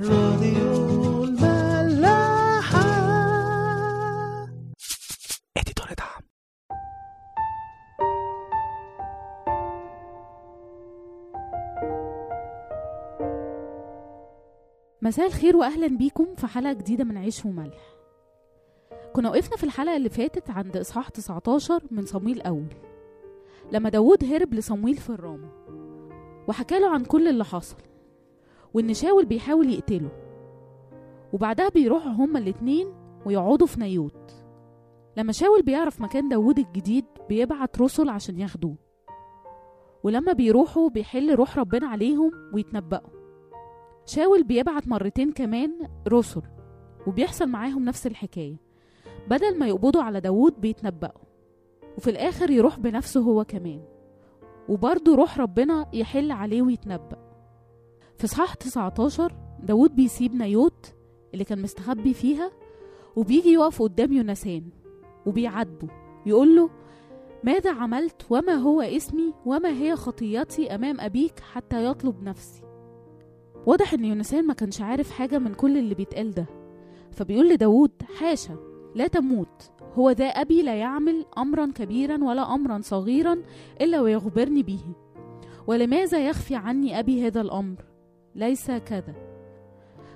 راديو الملاحة. اديتور دعم. مساء الخير واهلا بيكم في حلقة جديدة من عيش وملح. كنا وقفنا في الحلقة اللي فاتت عند إصحاح 19 من صمويل أول لما داوود هرب لصمويل في الرامة وحكى له عن كل اللي حصل. وان شاول بيحاول يقتله. وبعدها بيروحوا هما الاتنين ويقعدوا في نيوت. لما شاول بيعرف مكان داوود الجديد بيبعت رسل عشان ياخدوه. ولما بيروحوا بيحل روح ربنا عليهم ويتنبأوا. شاول بيبعت مرتين كمان رسل وبيحصل معاهم نفس الحكاية. بدل ما يقبضوا على داوود بيتنبأوا. وفي الآخر يروح بنفسه هو كمان. وبرضه روح ربنا يحل عليه ويتنبأ. في صحاح 19 داوود بيسيب نيوت اللي كان مستخبي فيها وبيجي يقف قدام يونسان وبيعاتبه يقول له ماذا عملت؟ وما هو اسمي؟ وما هي خطيتي أمام أبيك حتى يطلب نفسي؟ واضح إن يونسان ما كانش عارف حاجة من كل اللي بيتقال ده. فبيقول لداود حاشا لا تموت. هو ذا أبي لا يعمل أمرا كبيرا ولا أمرا صغيرا إلا ويخبرني به. ولماذا يخفي عني أبي هذا الأمر؟ ليس كذا.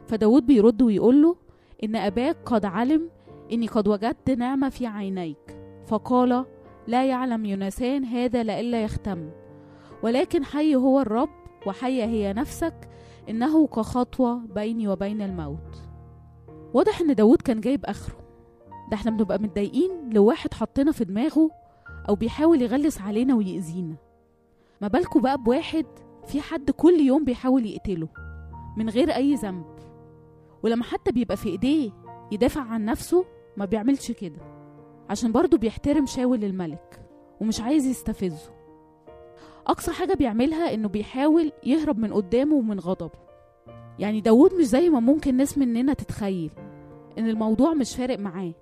فداود بيرد ويقول له إن أباك قد علم إني قد وجدت نعمة في عينيك. فقال لا يعلم يونسان هذا لئلا يختم. ولكن حي هو الرب وحية هي نفسك إنه كخطوة بيني وبين الموت. واضح إن داود كان جايب آخره. ده إحنا بنبقى متضايقين لو واحد حطنا في دماغه أو بيحاول يغلس علينا ويأذينا. ما بالكوا بقى بواحد في حد كل يوم بيحاول يقتله من غير أي ذنب. ولما حتى بيبقى في إيديه يدافع عن نفسه ما بيعملش كده عشان برضه بيحترم شاول الملك ومش عايز يستفزه. أقصى حاجة بيعملها إنه بيحاول يهرب من قدامه ومن غضبه. يعني داود مش زي ما ممكن ناس مننا تتخيل إن الموضوع مش فارق معاه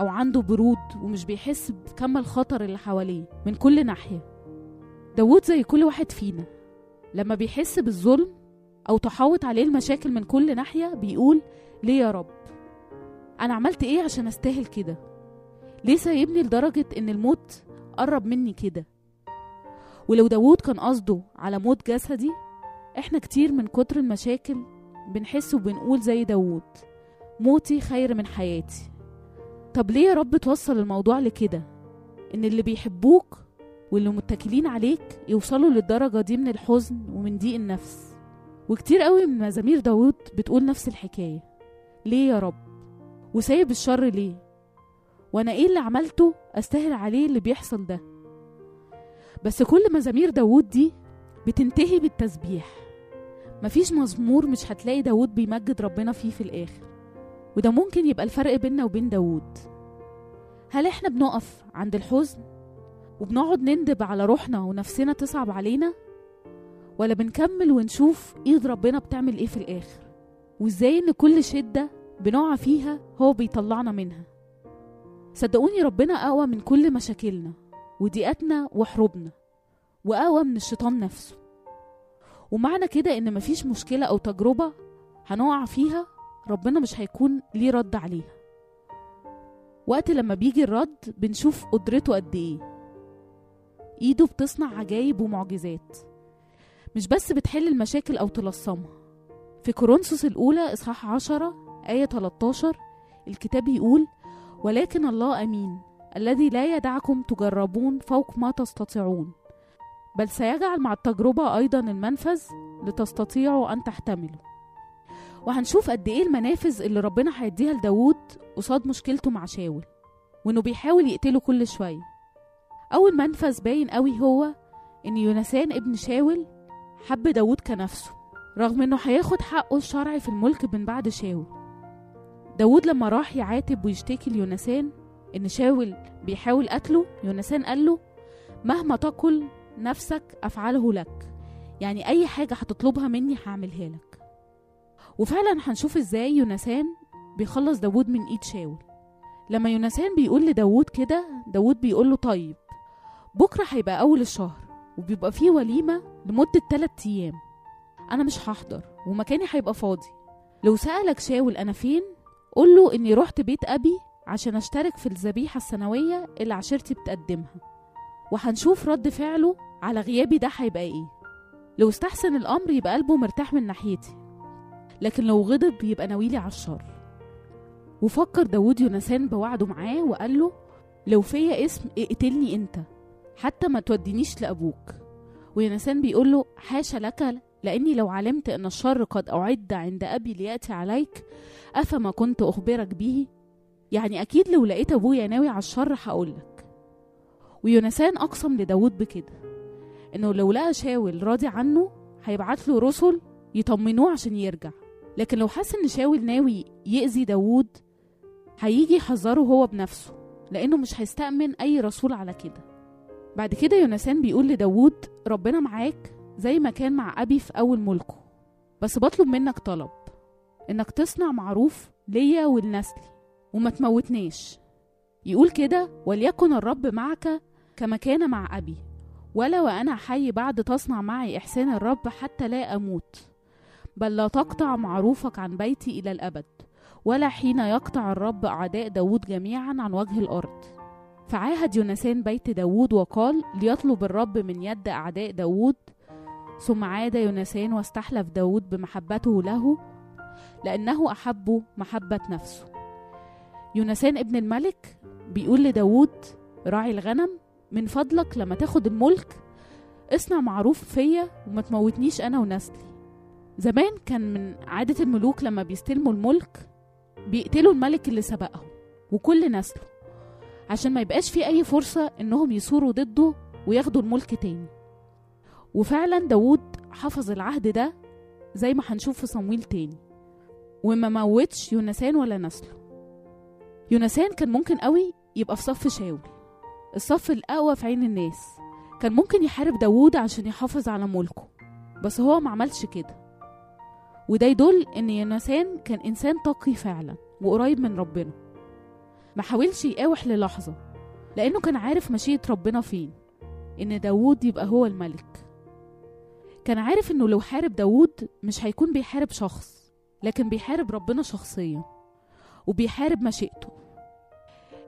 أو عنده برود ومش بيحس بكم الخطر اللي حواليه من كل ناحية. داود زي كل واحد فينا. لما بيحس بالظلم أو تحاوط عليه المشاكل من كل ناحية بيقول ليه يا رب؟ أنا عملت إيه عشان أستاهل كده؟ ليه سايبني لدرجة إن الموت قرب مني كده؟ ولو داوود كان قصده على موت جسدي إحنا كتير من كتر المشاكل بنحس وبنقول زي داوود موتي خير من حياتي. طب ليه يا رب توصل الموضوع لكده؟ إن اللي بيحبوك واللي متكلين عليك يوصلوا للدرجة دي من الحزن ومن ضيق النفس. وكتير قوي من مزامير داوود بتقول نفس الحكاية. ليه يا رب؟ وسايب الشر ليه؟ وأنا إيه اللي عملته أستاهل عليه اللي بيحصل ده؟ بس كل مزامير داوود دي بتنتهي بالتسبيح. مفيش مزمور مش هتلاقي داوود بيمجد ربنا فيه في الآخر. وده ممكن يبقى الفرق بيننا وبين داوود. هل إحنا بنقف عند الحزن؟ وبنقعد نندب على روحنا ونفسنا تصعب علينا؟ ولا بنكمل ونشوف ايد ربنا بتعمل إيه في الآخر؟ وإزاي إن كل شدة بنقع فيها هو بيطلعنا منها؟ صدقوني ربنا أقوى من كل مشاكلنا وضيقاتنا وحروبنا وأقوى من الشيطان نفسه. ومعنى كده إن مفيش مشكلة أو تجربة هنقع فيها ربنا مش هيكون ليه رد عليها. وقت لما بيجي الرد بنشوف قدرته قد إيه. إيده بتصنع عجايب ومعجزات. مش بس بتحل المشاكل أو تلصمها. في كورنثوس الأولى إصحاح عشرة آية 13 الكتاب يقول ولكن الله أمين الذي لا يدعكم تجربون فوق ما تستطيعون بل سيجعل مع التجربة أيضا المنفذ لتستطيعوا أن تحتملوا. وهنشوف قد إيه المنافذ اللي ربنا هيديها لداود قصاد مشكلته مع شاول وإنه بيحاول يقتله كل شوية. أول منفذ باين قوي هو إن يونسان ابن شاول حب داود كنفسه رغم إنه هياخد حقه الشرعي في الملك من بعد شاول. داود لما راح يعاتب ويشتكي ليونسان إن شاول بيحاول قتله يونسان قال له مهما تقل نفسك أفعله لك يعني أي حاجة هتطلبها مني هعملها لك. وفعلا هنشوف إزاي يونسان بيخلص داود من إيد شاول. لما يونسان بيقول لداود كده داود بيقول له طيب بكرة هيبقى أول الشهر وبيبقى فيه وليمة لمدة تلات أيام. أنا مش هحضر ومكاني هيبقى فاضي. لو سألك شاول أنا فين قول له إني رحت بيت أبي عشان أشترك في الذبيحة السنوية اللي عشيرتي بتقدمها. وهنشوف رد فعله على غيابي ده هيبقى إيه. لو استحسن الأمر يبقى قلبه مرتاح من ناحيتي. لكن لو غضب يبقى ناويلي على الشر. وفكر داود يونسان بوعده معاه وقال له لو فيا اسم اقتلني أنت. حتى ما تودينيش لأبوك. ويونسان بيقول له حاشا لك لأني لو علمت أن الشر قد أعد عند أبي ليأتي عليك أفما كنت أخبرك به؟ يعني أكيد لو لقيت أبويا ناوي على الشر هقولك ويونسان أقسم لداود بكده إنه لو لقى شاول راضي عنه هيبعت له رسل يطمنوه عشان يرجع. لكن لو حس إن شاول ناوي يأذي داود هيجي يحذره هو بنفسه لأنه مش هيستأمن أي رسول على كده. بعد كده يونسان بيقول لداود ربنا معاك زي ما كان مع أبي في أول ملكه بس بطلب منك طلب إنك تصنع معروف ليا ولنسلي وما تموتناش يقول كده وليكن الرب معك كما كان مع أبي ولا وأنا حي بعد تصنع معي إحسان الرب حتى لا أموت بل لا تقطع معروفك عن بيتي إلى الأبد ولا حين يقطع الرب أعداء داود جميعا عن وجه الأرض. فعاهد يونسان بيت داود وقال ليطلب الرب من يد أعداء داود ثم عاد يونسان واستحلف داود بمحبته له لأنه أحب محبة نفسه. يونسان ابن الملك بيقول لداود راعي الغنم من فضلك لما تاخد الملك اصنع معروف فيا وما تموتنيش أنا ونسلي زمان كان من عادة الملوك لما بيستلموا الملك بيقتلوا الملك اللي سبقهم وكل نسله. عشان ما يبقاش في أي فرصة إنهم يثوروا ضده وياخدوا الملك تاني. وفعلا داود حفظ العهد ده زي ما هنشوف في صمويل تاني. وما موتش يونسان ولا نسله يونسان كان ممكن قوي يبقى في صف شاول. الصف الأقوى في عين الناس. كان ممكن يحارب داوود عشان يحافظ على ملكه. بس هو ما عملش كده. وده يدل إن يونسان كان إنسان تقي فعلا وقريب من ربنا. ما حاولش يقاوح للحظة لأنه كان عارف مشيئة ربنا فين إن داوود يبقى هو الملك. كان عارف إنه لو حارب داوود مش هيكون بيحارب شخص لكن بيحارب ربنا شخصيا وبيحارب مشيئته.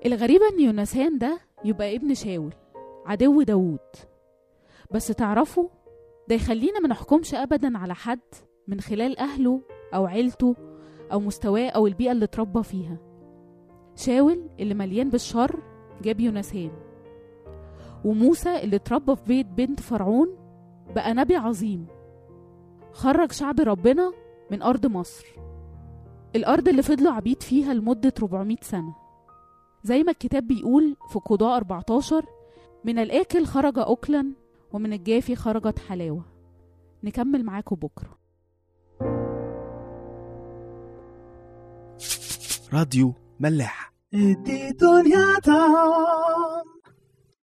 الغريبة إن يونسان ده يبقى ابن شاول عدو داوود. بس تعرفوا ده يخلينا ما نحكمش أبدا على حد من خلال أهله أو عيلته أو مستواه أو البيئة اللي اتربى فيها. شاول اللي مليان بالشر جاب يونسان وموسى اللي اتربى في بيت بنت فرعون بقى نبي عظيم. خرج شعب ربنا من أرض مصر. الأرض اللي فضلوا عبيد فيها لمدة 400 سنة. زي ما الكتاب بيقول في قضاء 14 من الآكل خرج أكلا ومن الجافي خرجت حلاوة. نكمل معاكم بكرة. راديو ملاح ادي دنيا طعم